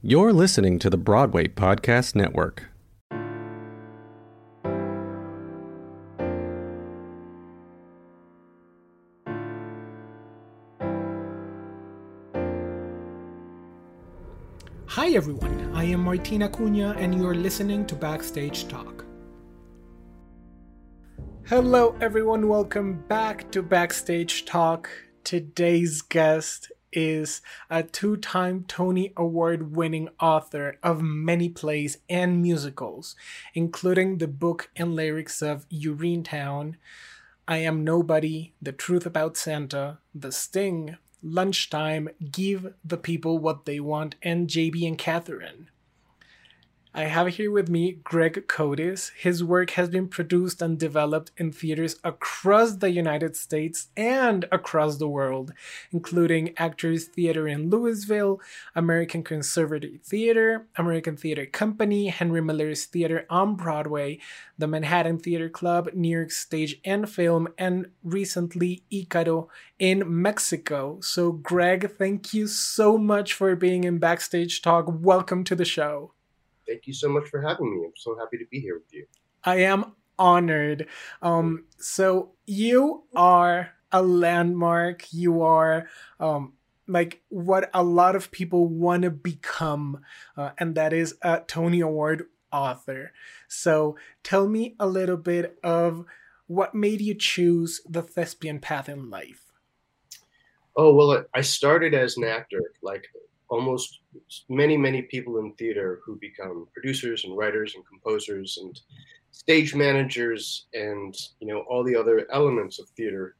You're listening to the Broadway Podcast Network. Hi everyone, I am Martina Cunha and you're listening to Backstage Talk. Hello everyone, welcome back to Backstage Talk. Today's guest is a two time Tony Award winning author of many plays and musicals, including the book and lyrics of Urinetown, I Am Nobody, The Truth About Santa, The Sting, Lunchtime, Give the People What They Want, and JB and Catherine. I have here with me Greg Kotis. His work has been produced and developed in theaters across the United States and across the world, including Actors Theater in Louisville, American Conservatory Theater, American Theater Company, Henry Miller's Theater on Broadway, the Manhattan Theater Club, New York Stage and Film, and recently Icaro in Mexico. So, Greg, thank you so much for being in Backstage Talk. Welcome to the show thank you so much for having me. I'm so happy to be here with you. I am honored. Um, so you are a landmark. You are um, like what a lot of people want to become, uh, and that is a Tony Award author. So tell me a little bit of what made you choose the thespian path in life. Oh well, I started as an actor, like almost many many people in theater who become producers and writers and composers and stage managers and you know all the other elements of theater.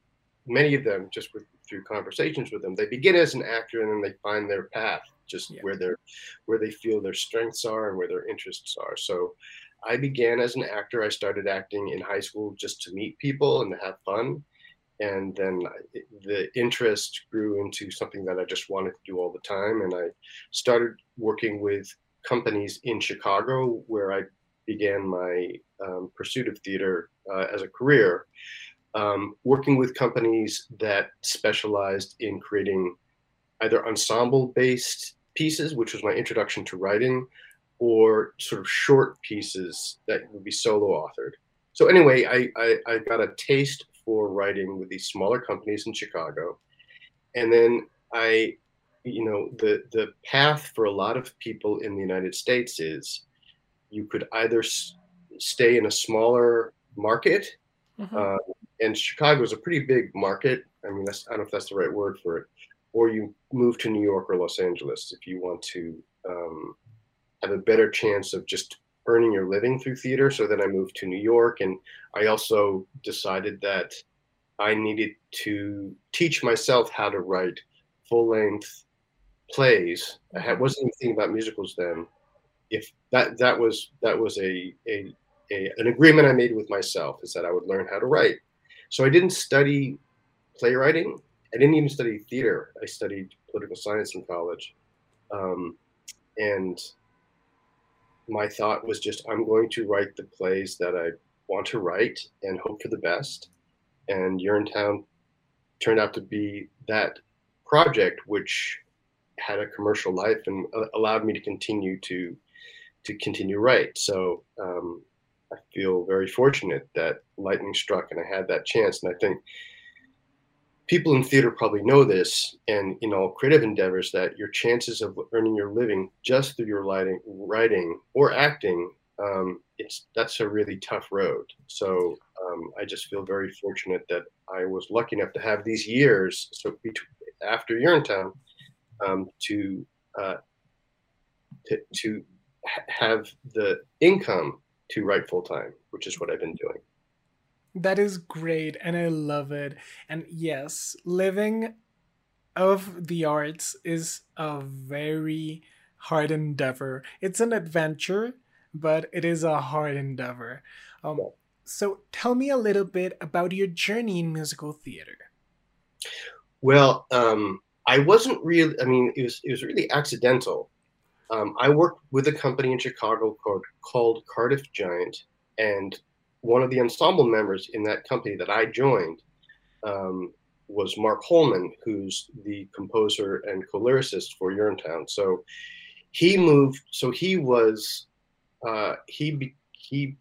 Many of them just with, through conversations with them they begin as an actor and then they find their path just yeah. where they're where they feel their strengths are and where their interests are. So i began as an actor. I started acting in high school just to meet people and to have fun and then the interest grew into something that I just wanted to do all the time. And I started working with companies in Chicago, where I began my um, pursuit of theater uh, as a career, um, working with companies that specialized in creating either ensemble based pieces, which was my introduction to writing, or sort of short pieces that would be solo authored. So anyway, I, I, I got a taste for writing with these smaller companies in Chicago. And then I, you know, the, the path for a lot of people in the United States is you could either s- stay in a smaller market, mm-hmm. uh, and Chicago is a pretty big market. I mean, that's, I don't know if that's the right word for it, or you move to New York or Los Angeles if you want to um, have a better chance of just earning your living through theater. So then I moved to New York, and I also decided that I needed to teach myself how to write full length plays. I had, wasn't even thinking about musicals then. If that that was that was a, a, a an agreement I made with myself is that I would learn how to write. So I didn't study playwriting. I didn't even study theater. I studied political science in college, um, and my thought was just I'm going to write the plays that I want to write and hope for the best. And Urinetown turned out to be that project, which had a commercial life and allowed me to continue to to continue write. So um, I feel very fortunate that lightning struck and I had that chance. And I think people in theater probably know this and in all creative endeavors that your chances of earning your living just through your writing, writing or acting um, it's that's a really tough road. So um, i just feel very fortunate that i was lucky enough to have these years so after urinetown um, to uh, to, to have the income to write full time which is what i've been doing that is great, and I love it. And yes, living of the arts is a very hard endeavor. It's an adventure, but it is a hard endeavor. Um, so tell me a little bit about your journey in musical theater. Well, um, I wasn't really. I mean, it was it was really accidental. Um, I worked with a company in Chicago called called Cardiff Giant, and one of the ensemble members in that company that I joined um, was Mark Hollmann, who's the composer and co-lyricist for Urinetown. So he moved. So he was uh, he he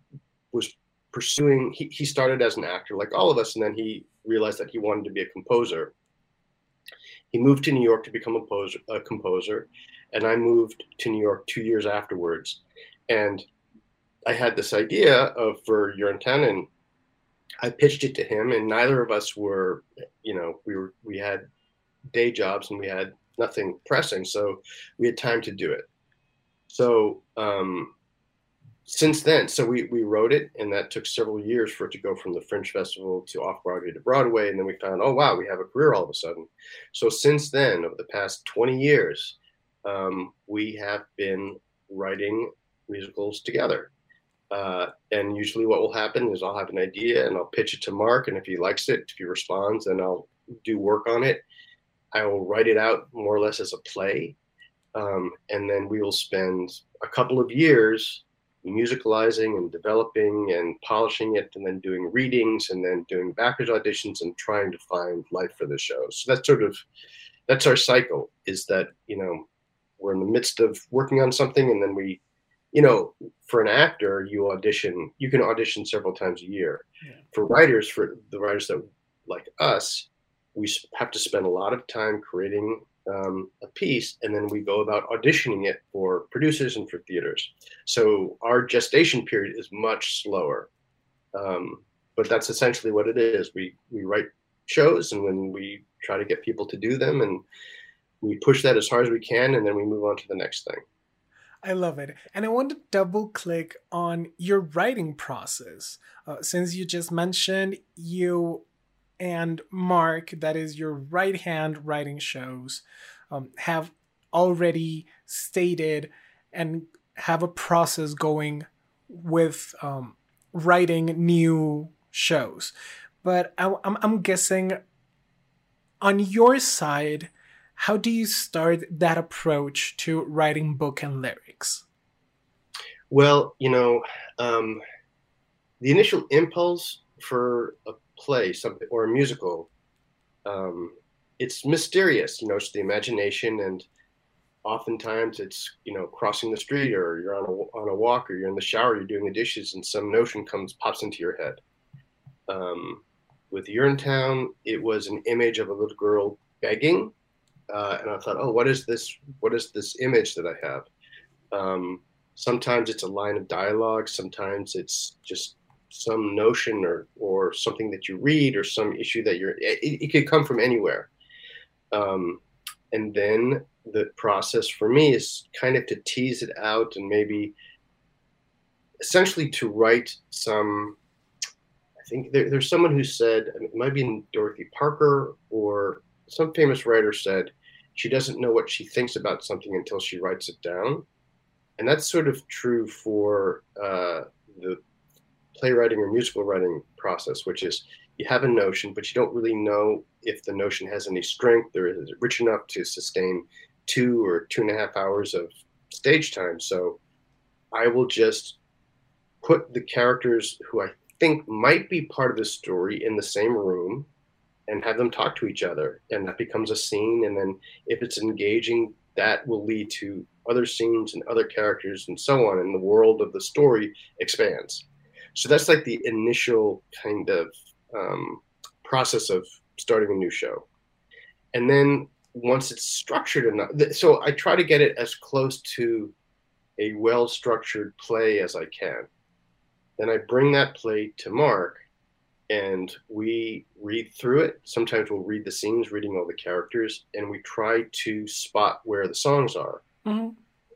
was pursuing. He he started as an actor, like all of us, and then he realized that he wanted to be a composer. He moved to New York to become a composer, a composer, and I moved to New York two years afterwards. And I had this idea of for Urinetown, I pitched it to him, and neither of us were, you know, we were we had day jobs and we had nothing pressing, so we had time to do it. So um, since then, so we we wrote it, and that took several years for it to go from the Fringe Festival to off Broadway to Broadway, and then we found, oh wow, we have a career all of a sudden. So since then, over the past twenty years, um, we have been writing musicals together. Uh, and usually, what will happen is I'll have an idea and I'll pitch it to Mark, and if he likes it, if he responds, then I'll do work on it. I will write it out more or less as a play, um, and then we will spend a couple of years musicalizing and developing and polishing it, and then doing readings, and then doing backers auditions, and trying to find life for the show. So that's sort of that's our cycle. Is that you know we're in the midst of working on something, and then we you know, for an actor, you audition, you can audition several times a year. Yeah. For writers, for the writers that like us, we have to spend a lot of time creating um, a piece, and then we go about auditioning it for producers and for theaters. So our gestation period is much slower. Um, but that's essentially what it is. We we write shows, and when we try to get people to do them, and we push that as hard as we can, and then we move on to the next thing. I love it. And I want to double click on your writing process. Uh, since you just mentioned you and Mark, that is your right hand writing shows, um, have already stated and have a process going with um, writing new shows. But I, I'm, I'm guessing on your side, how do you start that approach to writing book and lyrics? Well, you know, um, the initial impulse for a play, something or a musical, um, it's mysterious. You know, it's the imagination, and oftentimes it's you know crossing the street, or you're on a on a walk, or you're in the shower, you're doing the dishes, and some notion comes pops into your head. Um, with Urinetown, it was an image of a little girl begging uh, and I thought, oh, what is this? What is this image that I have? Um, sometimes it's a line of dialogue. Sometimes it's just some notion or or something that you read or some issue that you're. It, it could come from anywhere. Um, and then the process for me is kind of to tease it out and maybe essentially to write some I think there, there's someone who said it might be in Dorothy Parker or some famous writer said she doesn't know what she thinks about something until she writes it down. And that's sort of true for uh, the playwriting or musical writing process, which is you have a notion, but you don't really know if the notion has any strength or is it rich enough to sustain two or two and a half hours of stage time. So I will just put the characters who I think might be part of the story in the same room and have them talk to each other and that becomes a scene and then if it's engaging that will lead to other scenes and other characters and so on and the world of the story expands so that's like the initial kind of um, process of starting a new show and then once it's structured enough so i try to get it as close to a well structured play as i can then i bring that play to mark and we read through it. Sometimes we'll read the scenes, reading all the characters, and we try to spot where the songs are. Mm-hmm.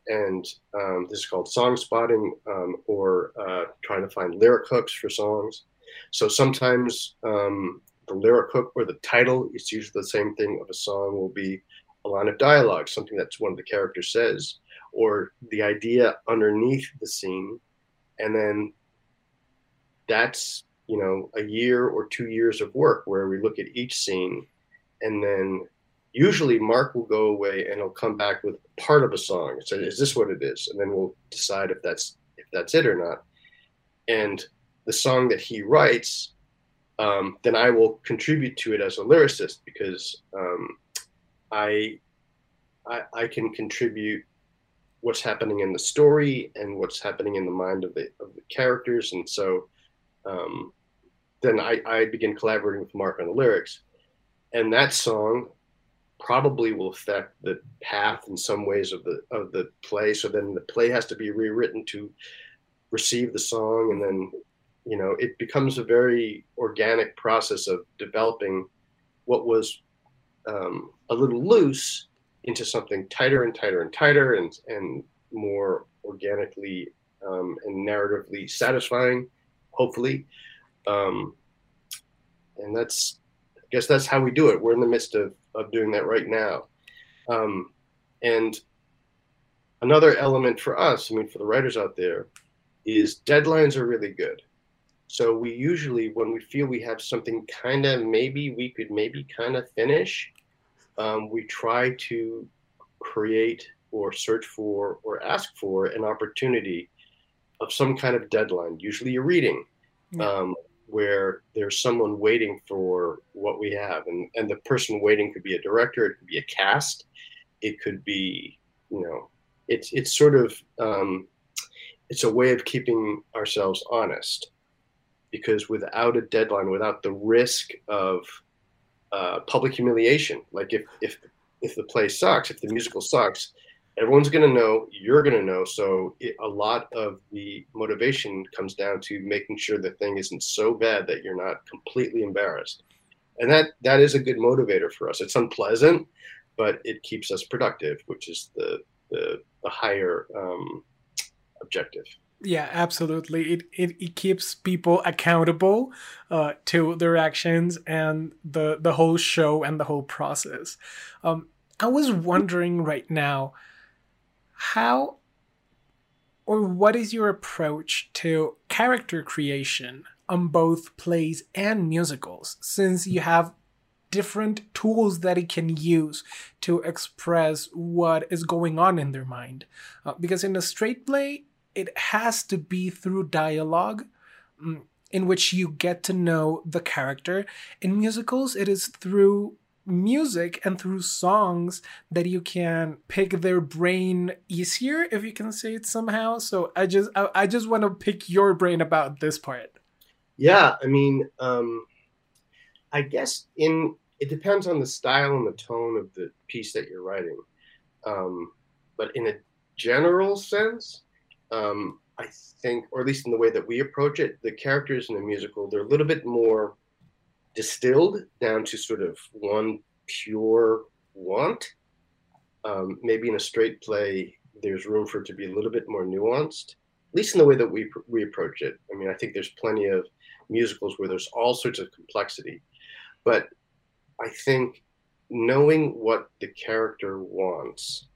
And um, this is called song spotting um, or uh, trying to find lyric hooks for songs. So sometimes um, the lyric hook or the title, it's usually the same thing of a song, will be a line of dialogue, something that's one of the characters says, or the idea underneath the scene. And then that's you know a year or two years of work where we look at each scene and then usually mark will go away and he'll come back with part of a song. And say is this what it is? And then we'll decide if that's if that's it or not. And the song that he writes um, then i will contribute to it as a lyricist because um, I, I i can contribute what's happening in the story and what's happening in the mind of the of the characters, and so um, then I, I begin collaborating with Mark on the lyrics, and that song probably will affect the path in some ways of the of the play. So then the play has to be rewritten to receive the song, and then you know it becomes a very organic process of developing what was um, a little loose into something tighter and tighter and tighter and and more organically um, and narratively satisfying, hopefully. Um, and that's, guess that's how we do it. We're in the midst of, of doing that right now. Um, and another element for us, I mean, for the writers out there, is deadlines are really good. So we usually, when we feel we have something kind of maybe we could maybe kind of finish, um, we try to create or search for or ask for an opportunity of some kind of deadline, usually a reading, yeah. um, where there's someone waiting for what we have. And, and the person waiting could be a director, it could be a cast, it could be, you know, it's, it's sort of, um, it's a way of keeping ourselves honest because without a deadline, without the risk of uh, public humiliation, like if, if, if the play sucks, if the musical sucks, everyone's going to know you're going to know. So it, a lot of the motivation comes down to making sure the thing isn't so bad that you're not completely embarrassed. And that that is a good motivator for us. It's unpleasant but it keeps us productive which is the the, the higher um, objective. Yeah absolutely. It, it, it keeps people accountable uh, to their actions and the the whole show and the whole process. Um, i was wondering right now how or what is your approach to character creation on both plays and musicals since you have different tools that it can use to express what is going on in their mind? Uh, because in a straight play it has to be through dialogue mm, in which you get to know the character. In musicals it is through music and through songs that you can pick their brain easier if you can say it somehow. So i just i, I just want to pick your brain about this part. Yeah i mean um i guess in it depends on the style and the tone of the piece that you're writing. Um but in a general sense um i think or at least in the way that we approach it the characters in the musical they're a little bit more distilled down to sort of one pure want. Um, maybe in a straight play, there's room for it to be a little bit more nuanced, at least in the way that we we approach it. I mean, I think there's plenty of musicals where there's all sorts of complexity, but I think knowing what the character wants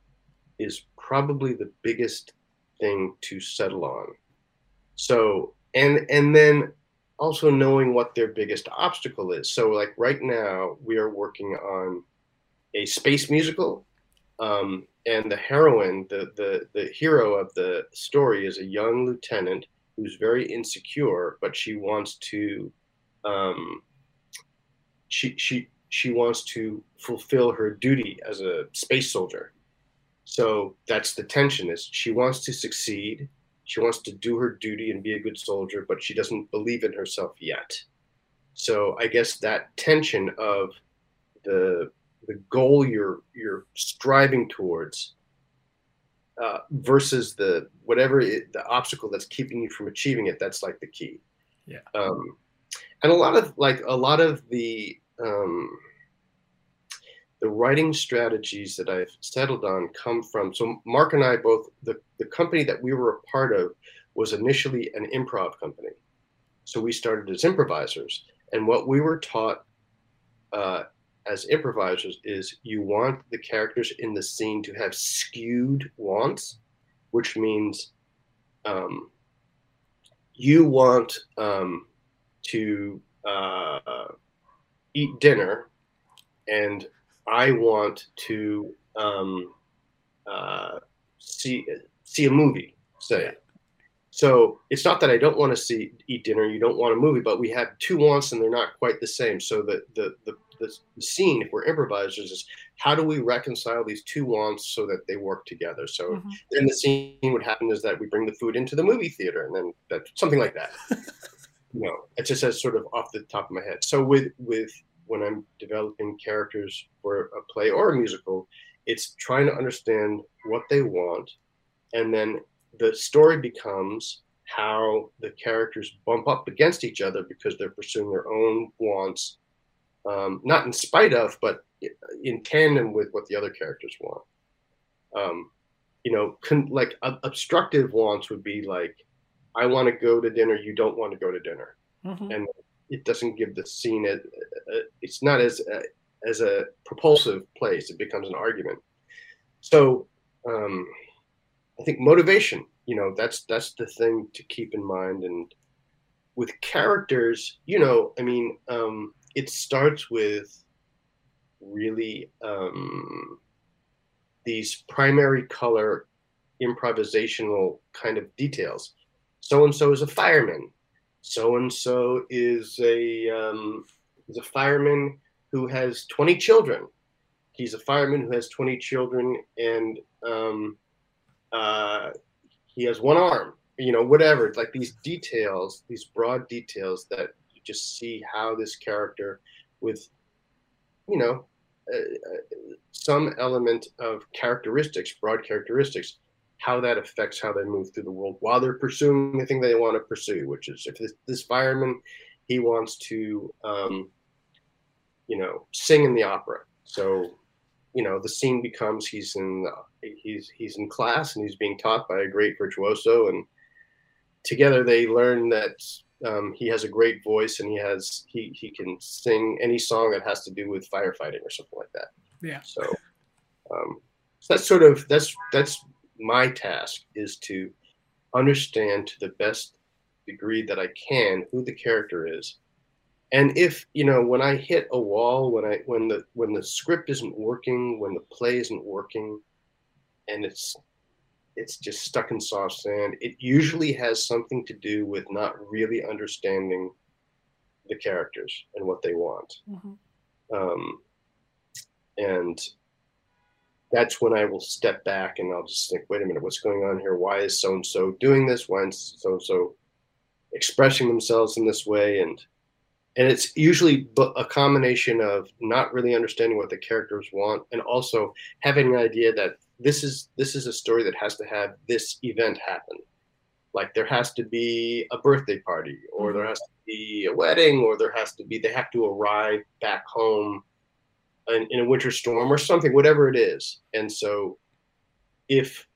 is probably the biggest thing to settle on. So, and and then also knowing what their biggest obstacle is. So, like right now, we are working on a space musical, um, and the heroine, the, the the hero of the story, is a young lieutenant who's very insecure, but she wants to, um, she she she wants to fulfill her duty as a space soldier. So that's the tension: is she wants to succeed, she wants to do her duty and be a good soldier, but she doesn't believe in herself yet. So I guess that tension of the the goal you're you're striving towards uh, versus the whatever it, the obstacle that's keeping you from achieving it. That's like the key. Yeah. Um, and a lot of like a lot of the um, the writing strategies that I've settled on come from. So Mark and I both the the company that we were a part of was initially an improv company. So we started as improvisers, and what we were taught uh, as improvisers is you want the characters in the scene to have skewed wants, which means um, you want um, to uh, eat dinner and I want to um, uh, see see a movie, say. So it's not that I don't want to see eat dinner. You don't want a movie, but we have two wants and they're not quite the same. So the the the, the, scene, if we're improvisers, is how do we reconcile these two wants so that they work together? So Mhm. then the scene would happen is that we bring the food into the movie theater, and then that something like that. you know, it just says sort of off the top of my head. So with with when I'm developing characters for a play or a musical, it's trying to understand what they want, and then the story becomes how the characters bump up against each other because they're pursuing their own wants, um, not in spite of, but in tandem with what the other characters want. Um, you know, con- like ob- obstructive wants would be like, I want to go to dinner, you don't want to go to dinner, Mhm. and it doesn't give the scene. It's not as as a propulsive place. It becomes an argument. So, um, I think motivation. You know, that's that's the thing to keep in mind. And with characters, you know, I mean, um, it starts with really um, these primary color improvisational kind of details. So and so is a fireman. So and so is a um, is a fireman who has twenty children. He's a fireman who has twenty children, and um, uh, he has one arm. You know, whatever. Like these details, these broad details that you just see how this character, with, you know, uh, uh, some element of characteristics, broad characteristics, how that affects how they move through the world while they're pursuing the thing they want to pursue, which is if this, this fireman, he wants to, um, you know, sing in the opera. So, you know, the scene becomes he's in he's he's in class and he's being taught by a great virtuoso, and together they learn that um, he has a great voice and he has he he can sing any song that has to do with firefighting or something like that. Yeah. So, um, so that's sort of that's that's my task is to understand to the best degree that I can who the character is. And if, you know, when I hit a wall, when I when the when the script isn't working, when the play isn't working and it's it's just stuck in soft sand, it usually has something to do with not really understanding the characters and what they want. Mhm. Um, and that's when I will step back and I'll just think, wait a minute, what's going on here? Why is so and so doing this? Why is so and so expressing themselves in this way? And and it's usually a combination of not really understanding what the characters want and also having an idea that this is this is a story that has to have this event happen. Like there has to be a birthday party, or there mm-hmm. has to be a wedding, or there has to be they have to arrive back home in, in a winter storm or something, whatever it is. And so, if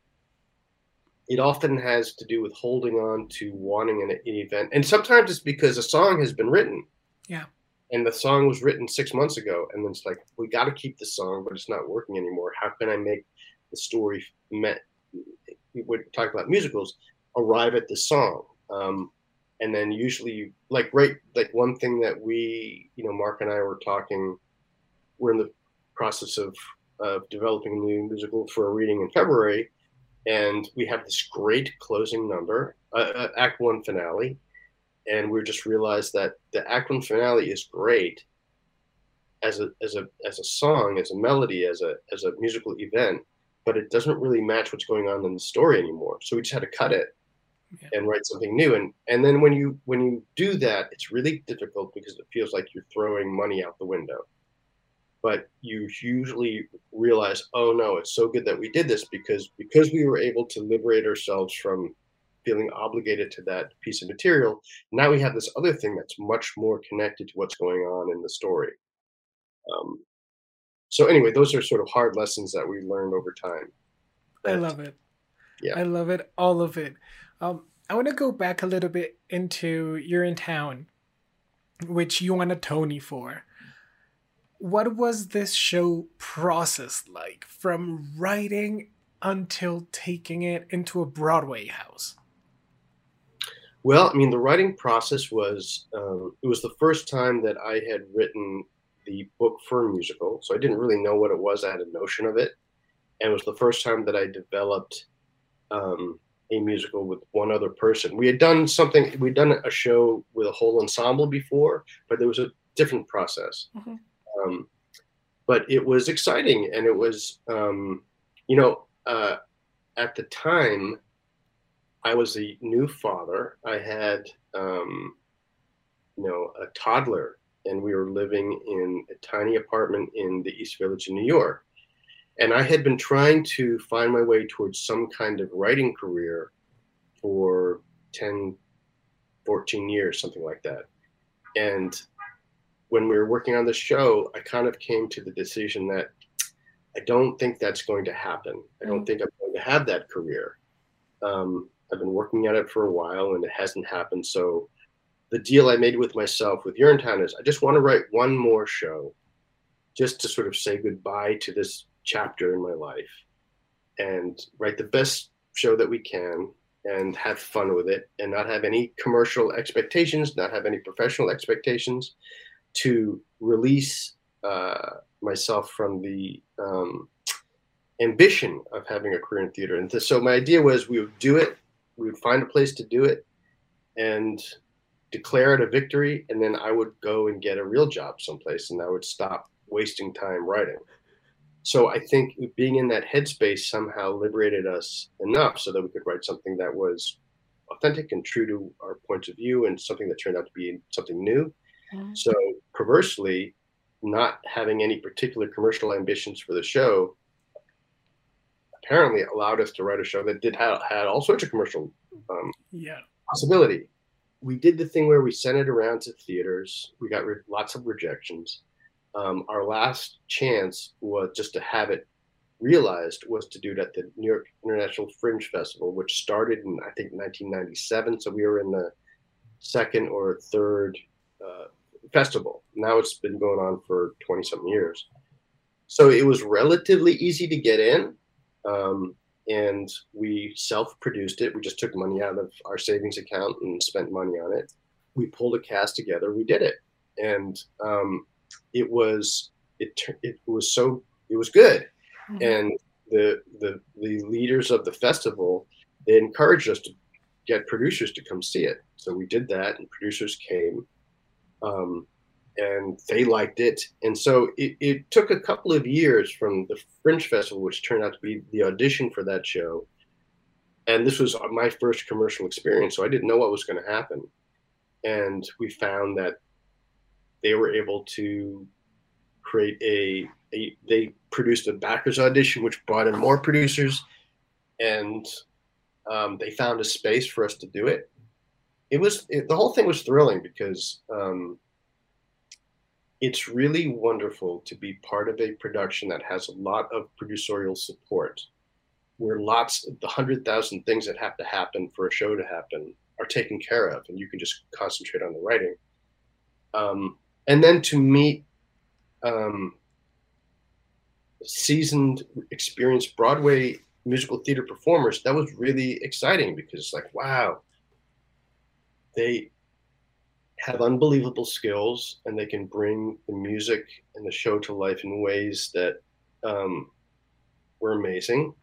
it often has to do with holding on to wanting an, an event, and sometimes it's because a song has been written. Yeah. And the song was written six months ago, and then it's like we got to keep the song, but it's not working anymore. How can I make the story met? We talk about musicals, arrive at the song. Um, and then usually like right like one thing that we you know mark and i were talking we're in the process of of developing a new musical for a reading in february and we have this great closing number uh, uh, act one finale and we just realized that the act one finale is great as a as a as a song as a melody as a as a musical event but it doesn't really match what's going on in the story anymore. So we just had to cut it and write something new. And and then when you when you do that it's really difficult because it feels like you're throwing money out the window but you usually realize oh no it's so good that we did this because because we were able to liberate ourselves from feeling obligated to that piece of material now we have this other thing that's much more connected to what's going on in the story um, so anyway those are sort of hard lessons that we learned over time I love it. Yeah. I love it. All of it. Um, I want to go back a little bit into Urinetown, which you won a Tony for. What was this show process like from writing until taking it into a Broadway house? Well, I mean, the writing process was um, it was the first time that I had written the book for a musical, so I didn't really know what it was. I had a notion of it, and it was the first time that I developed um, a musical with one other person. We had done something, we'd done a show with a whole ensemble before, but there was a different process. Mhm. Um, but it was exciting, and it was, um, you know, uh, at the time, I was a new father. I had, um, you know, a toddler, and we were living in a tiny apartment in the East Village in New York. And I had been trying to find my way towards some kind of writing career for 10, 14 years, something like that. And when we were working on the show, I kind of came to the decision that I don't think that's going to happen. I don't mm. think I'm going to have that career. Um, I've been working at it for a while and it hasn't happened. So the deal I made with myself with Urinetown is I just want to write one more show just to sort of say goodbye to this chapter in my life and write the best show that we can and have fun with it and not have any commercial expectations, not have any professional expectations to release uh, myself from the um, ambition of having a career in theater. And so my idea was we would do it, we would find a place to do it and declare it a victory. And then I would go and get a real job someplace and I would stop wasting time writing. So I think being in that headspace somehow liberated us enough so that we could write something that was authentic and true to our points of view and something that turned out to be something new. Mm-hmm. So perversely, not having any particular commercial ambitions for the show apparently allowed us to write a show that did have had all sorts of commercial um, yeah. possibility. We did the thing where we sent it around to theaters. We got re- lots of rejections. Um, our last chance was just to have it realized was to do it at the New York International Fringe Festival, which started in I think 1997. So we were in the second or third uh, festival. Now it's been going on for 20 something years. So it was relatively easy to get in. Um, and we self produced it. We just took money out of our savings account and spent money on it. We pulled a cast together. We did it. And um, it was, it, it was so, it was good. Mm-hmm. And the, the, the leaders of the festival, they encouraged us to get producers to come see it. So we did that and producers came. Um, and they liked it. And so it, it, took a couple of years from the Fringe Festival, which turned out to be the audition for that show. And this was my first commercial experience, so I didn't know what was going to happen. And we found that they were able to create a, a they produced a backers audition, which brought in more producers, and um, they found a space for us to do it. It was it, the whole thing was thrilling because um, it's really wonderful to be part of a production that has a lot of producerial support, where lots of the hundred thousand things that have to happen for a show to happen are taken care of, and you can just concentrate on the writing. Um, and then to meet um, seasoned, experienced Broadway musical theater performers, that was really exciting because it's like, wow, they have unbelievable skills and they can bring the music and the show to life in ways that um, were amazing.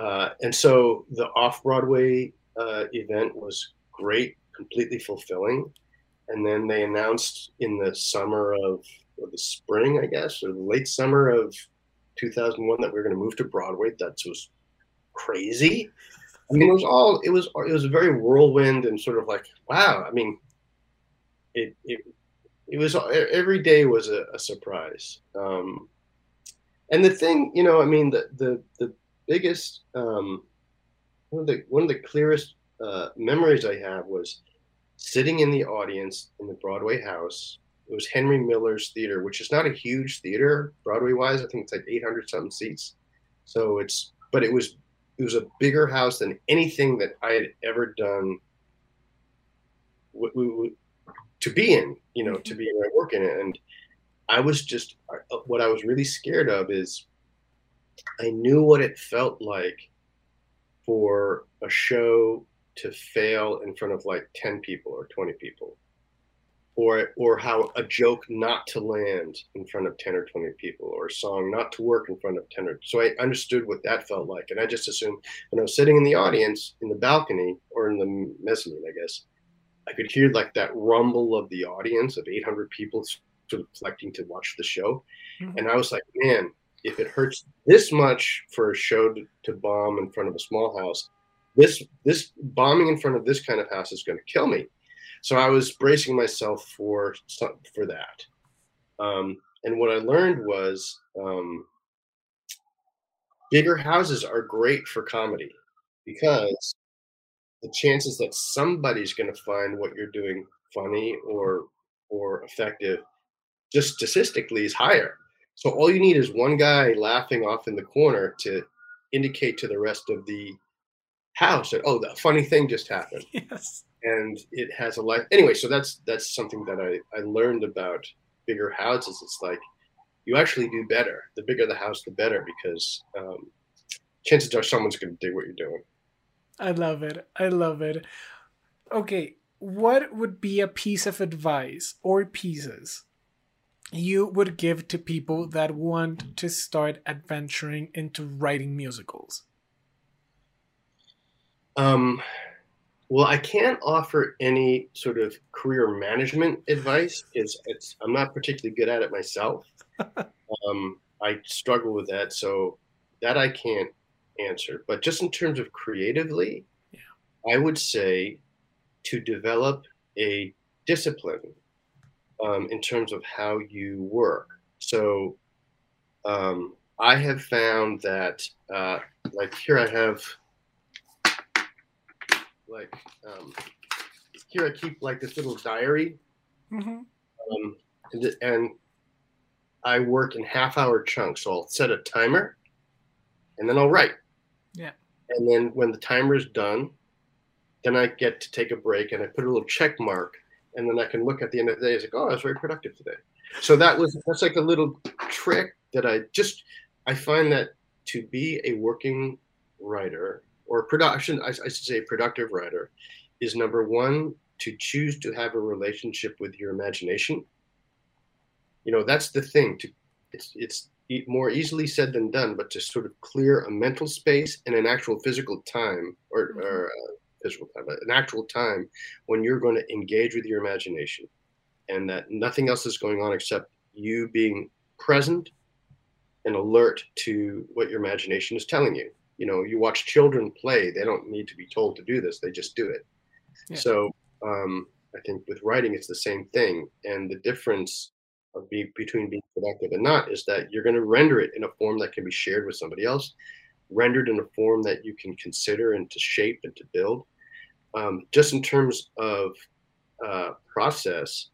Uh, and so the off Broadway uh, event was great, completely fulfilling. And then they announced in the summer of or the spring, I guess, or the late summer of 2001 that we were going to move to Broadway. That was crazy. I mean, it was all it was. It was a very whirlwind and sort of like, wow. I mean, it it it was every day was a, a surprise. Um, and the thing, you know, I mean, the the the biggest um, one of the one of the clearest uh, memories I have was sitting in the audience in the Broadway house. It was Henry Miller's theater, which is not a huge theater Broadway wise. I think it's like 800 something seats. So it's, but it was it was a bigger house than anything that I had ever done to be in, you know, to be in my work in it. And I was just, uh, what I was really scared of is I knew what it felt like for a show to fail in front of like 10 people or 20 people or or how a joke not to land in front of 10 or 20 people or a song not to work in front of 10 or so i understood what that felt like and i just assumed when i was sitting in the audience in the balcony or in the mezzanine i guess I could hear like that rumble of the audience of 800 people sort of collecting to watch the show. Mhm. And I was like, man, if it hurts this much for a show to, to bomb in front of a small house, this this bombing in front of this kind of house is going to kill me. So I was bracing myself for for that. Um, and what I learned was um, bigger houses are great for comedy because the chances that somebody's going to find what you're doing funny or or effective just statistically is higher. So all you need is one guy laughing off in the corner to indicate to the rest of the house that oh, the funny thing just happened Yes. And it has a life anyway so that's that's something that i i learned about bigger houses it's like you actually do better the bigger the house the better because um, chances are someone's going to do what you're doing I love it. I love it. Okay, what would be a piece of advice or pieces you would give to people that want to start adventuring into writing musicals? um, well i can't offer any sort of career management advice it's, it's i'm not particularly good at it myself. Um, i struggle with that so that i can't answer. But just in terms of creatively i would say to develop a discipline um, in terms of how you work. So um, i have found that uh, like here i have like um, here i keep like this little diary Mm-hmm. um, and, and I work in half hour chunks. So I'll set a timer and then I'll write. Yeah. And then when the timer is done, then I get to take a break and I put a little check mark. And then I can look at the end of the day. It's like, oh, I was very productive today. So that was that's like a little trick that I just I find that to be a working writer or production, I, I should say productive writer, is number one to choose to have a relationship with your imagination. You know that's the thing to it's it's more easily said than done but to sort of clear a mental space and an actual physical time or, or uh, physical time an actual time when you're going to engage with your imagination and that nothing else is going on except you being present and alert to what your imagination is telling you you know you watch children play they don't need to be told to do this they just do it. Yeah. so um, i think with writing it's the same thing and the difference of be, between being productive and not is that you're going to render it in a form that can be shared with somebody else rendered in a form that you can consider and to shape and to build. Um, just in terms of uh, process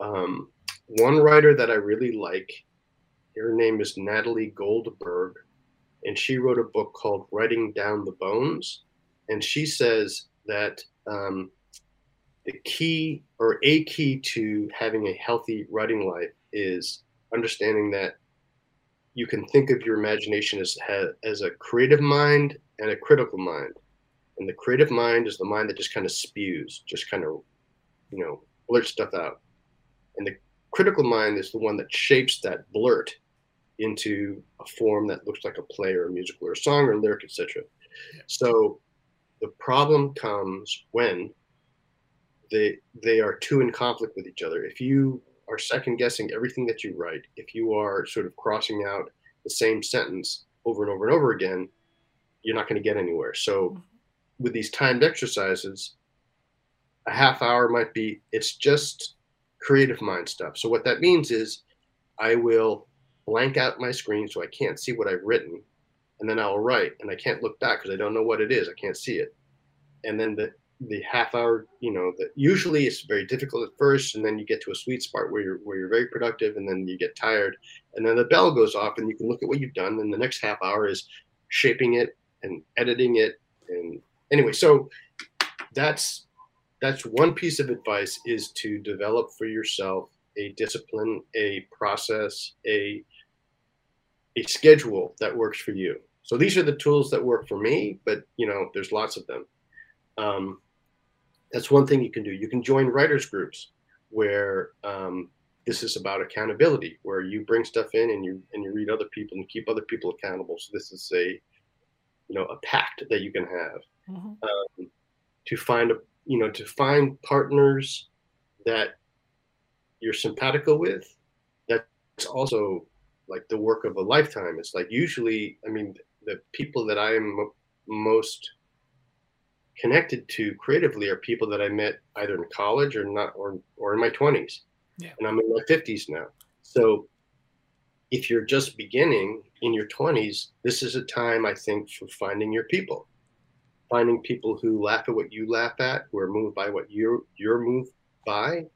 um, one writer that i really like her name is natalie goldberg and she wrote a book called writing down the bones. And she says that um, the key or a key to having a healthy writing life is understanding that you can think of your imagination as as a creative mind and a critical mind. And the creative mind is the mind that just kind of spews just kind of you know blurts stuff out. And the critical mind is the one that shapes that blurt into a form that looks like a play or a musical or a song or a lyric etc so the problem comes when they they are too in conflict with each other. If you are second guessing everything that you write, if you are sort of crossing out the same sentence over and over and over again, you're not going to get anywhere. So mm-hmm. with these timed exercises, a half hour might be it's just creative mind stuff. So what that means is I will blank out my screen so I can't see what I've written and then I'll write and I can't look back because I don't know what it is. I can't see it. And then the the half hour, you know, that usually it's very difficult at first, and then you get to a sweet spot where you're where you're very productive, and then you get tired, and then the bell goes off, and you can look at what you've done, and the next half hour is shaping it and editing it, and anyway, so that's that's one piece of advice is to develop for yourself a discipline, a process, a a schedule that works for you. So these are the tools that work for me, but you know, there's lots of them. Um, that's one thing you can do. You can join writers groups where um, this is about accountability, where you bring stuff in and you and you read other people and keep other people accountable. So this is a you know a pact that you can have Mhm. um, to find a you know to find partners that you're simpatico with That's also like the work of a lifetime. It's like usually, I mean, the people that I'm most connected to creatively are people that I met either in college or not or or in my 20s. Yeah. And I'm in my 50s now. So if you're just beginning in your 20s, this is a time I think for finding your people. Finding people who laugh at what you laugh at, who are moved by what you're you're moved by.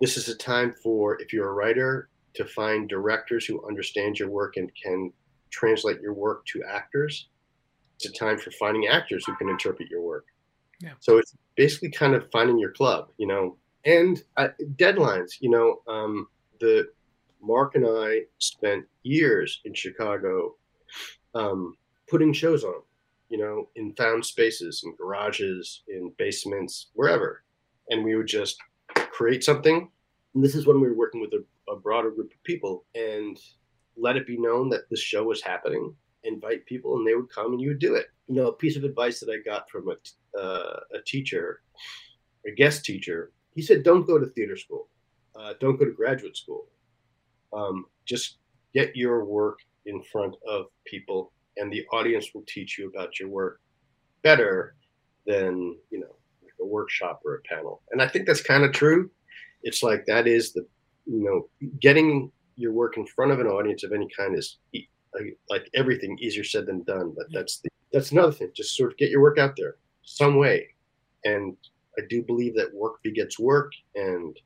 This is a time for if you're a writer to find directors who understand your work and can translate your work to actors it's a time for finding actors who can interpret your work. Yeah. So it's basically kind of finding your club, you know, and uh, deadlines. You know, um, the Mark and I spent years in Chicago um, putting shows on, you know, in found spaces, in garages, in basements, wherever, and we would just create something. And this is when we were working with a, a broader group of people, and let it be known that this show was happening invite people and they would come and you would do it. You know, a piece of advice that I got from a, uh, a teacher, a guest teacher, he said, don't go to theater school. Uh, don't go to graduate school. Um, just get your work in front of people and the audience will teach you about your work better than, you know, like a workshop or a panel. And I think that's kind of true. It's like that is the, you know, getting your work in front of an audience of any kind is like everything easier said than done but that's the, that's another thing just sort of get your work out there some way. And i do believe that work begets work and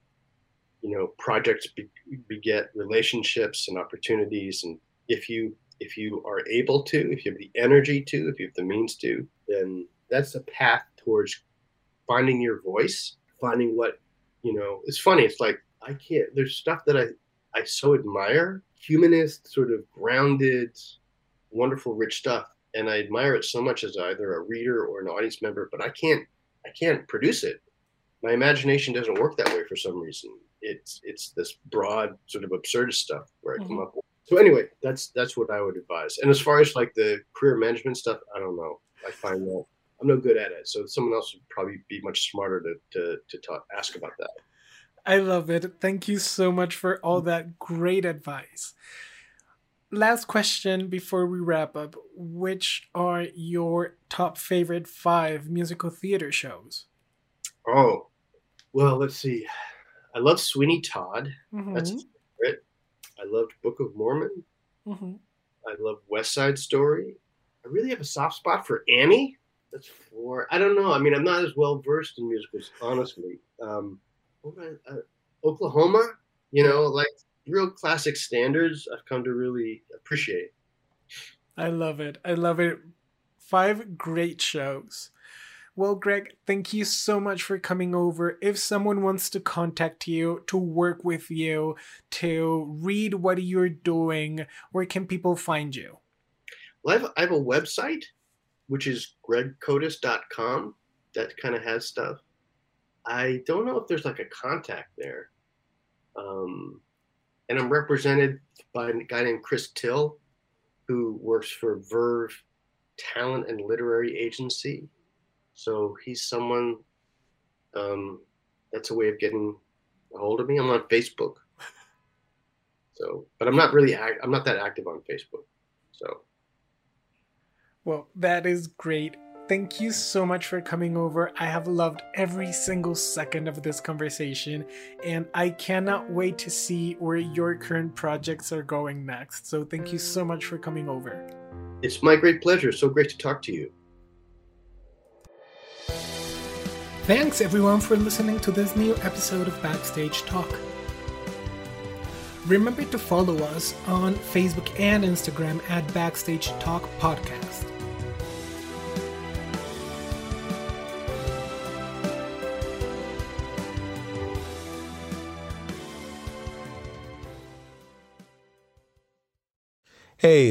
you know projects be, beget relationships and opportunities. And if you if you are able to if you have the energy to if you have the means to then that's a path towards finding your voice finding what you know it's funny it's like i can't there's stuff that i i so admire humanist, sort of grounded, wonderful, rich stuff. And I admire it so much as either a reader or an audience member, but I can't I can't produce it. My imagination doesn't work that way for some reason. It's it's this broad sort of absurdist stuff where I mm-hmm. come up with. So anyway, that's that's what I would advise. And as far as like the career management stuff, I don't know. I find that I'm no good at it. So someone else would probably be much smarter to to, to talk, ask about that. I love it. Thank you so much for all that great advice. Last question before we wrap up. Which are your top favorite five musical theater shows? Oh, well, let's see. I love Sweeney Todd. Mm-hmm. That's a favorite. I loved Book of Mormon. Mm-hmm. I love West Side Story. I really have a soft spot for Annie. That's four. I don't know. I mean, I'm not as well versed in musicals, honestly. Um, Uh, Oklahoma, you know, like real classic standards I've come to really appreciate. I love it. I love it. Five great shows. Well, Greg, thank you so much for coming over. If someone wants to contact you, to work with you, to read what you're doing, where can people find you? Well, I have, I have a website, which is gregkotis.com that kind of has stuff. I don't know if there's like a contact there. Um, and I'm represented by a guy named Chris Till, who works for Verve Talent and Literary Agency. So he's someone um, that's a way of getting a hold of me. I'm on Facebook. So, but I'm not really act- I'm not that active on Facebook. So, well, that is great thank you so much for coming over. I have loved every single second of this conversation, and I cannot wait to see where your current projects are going next. So, thank you so much for coming over. It's my great pleasure. So great to talk to you. Thanks, everyone, for listening to this new episode of Backstage Talk. Remember to follow us on Facebook and Instagram at Backstage Talk Podcast.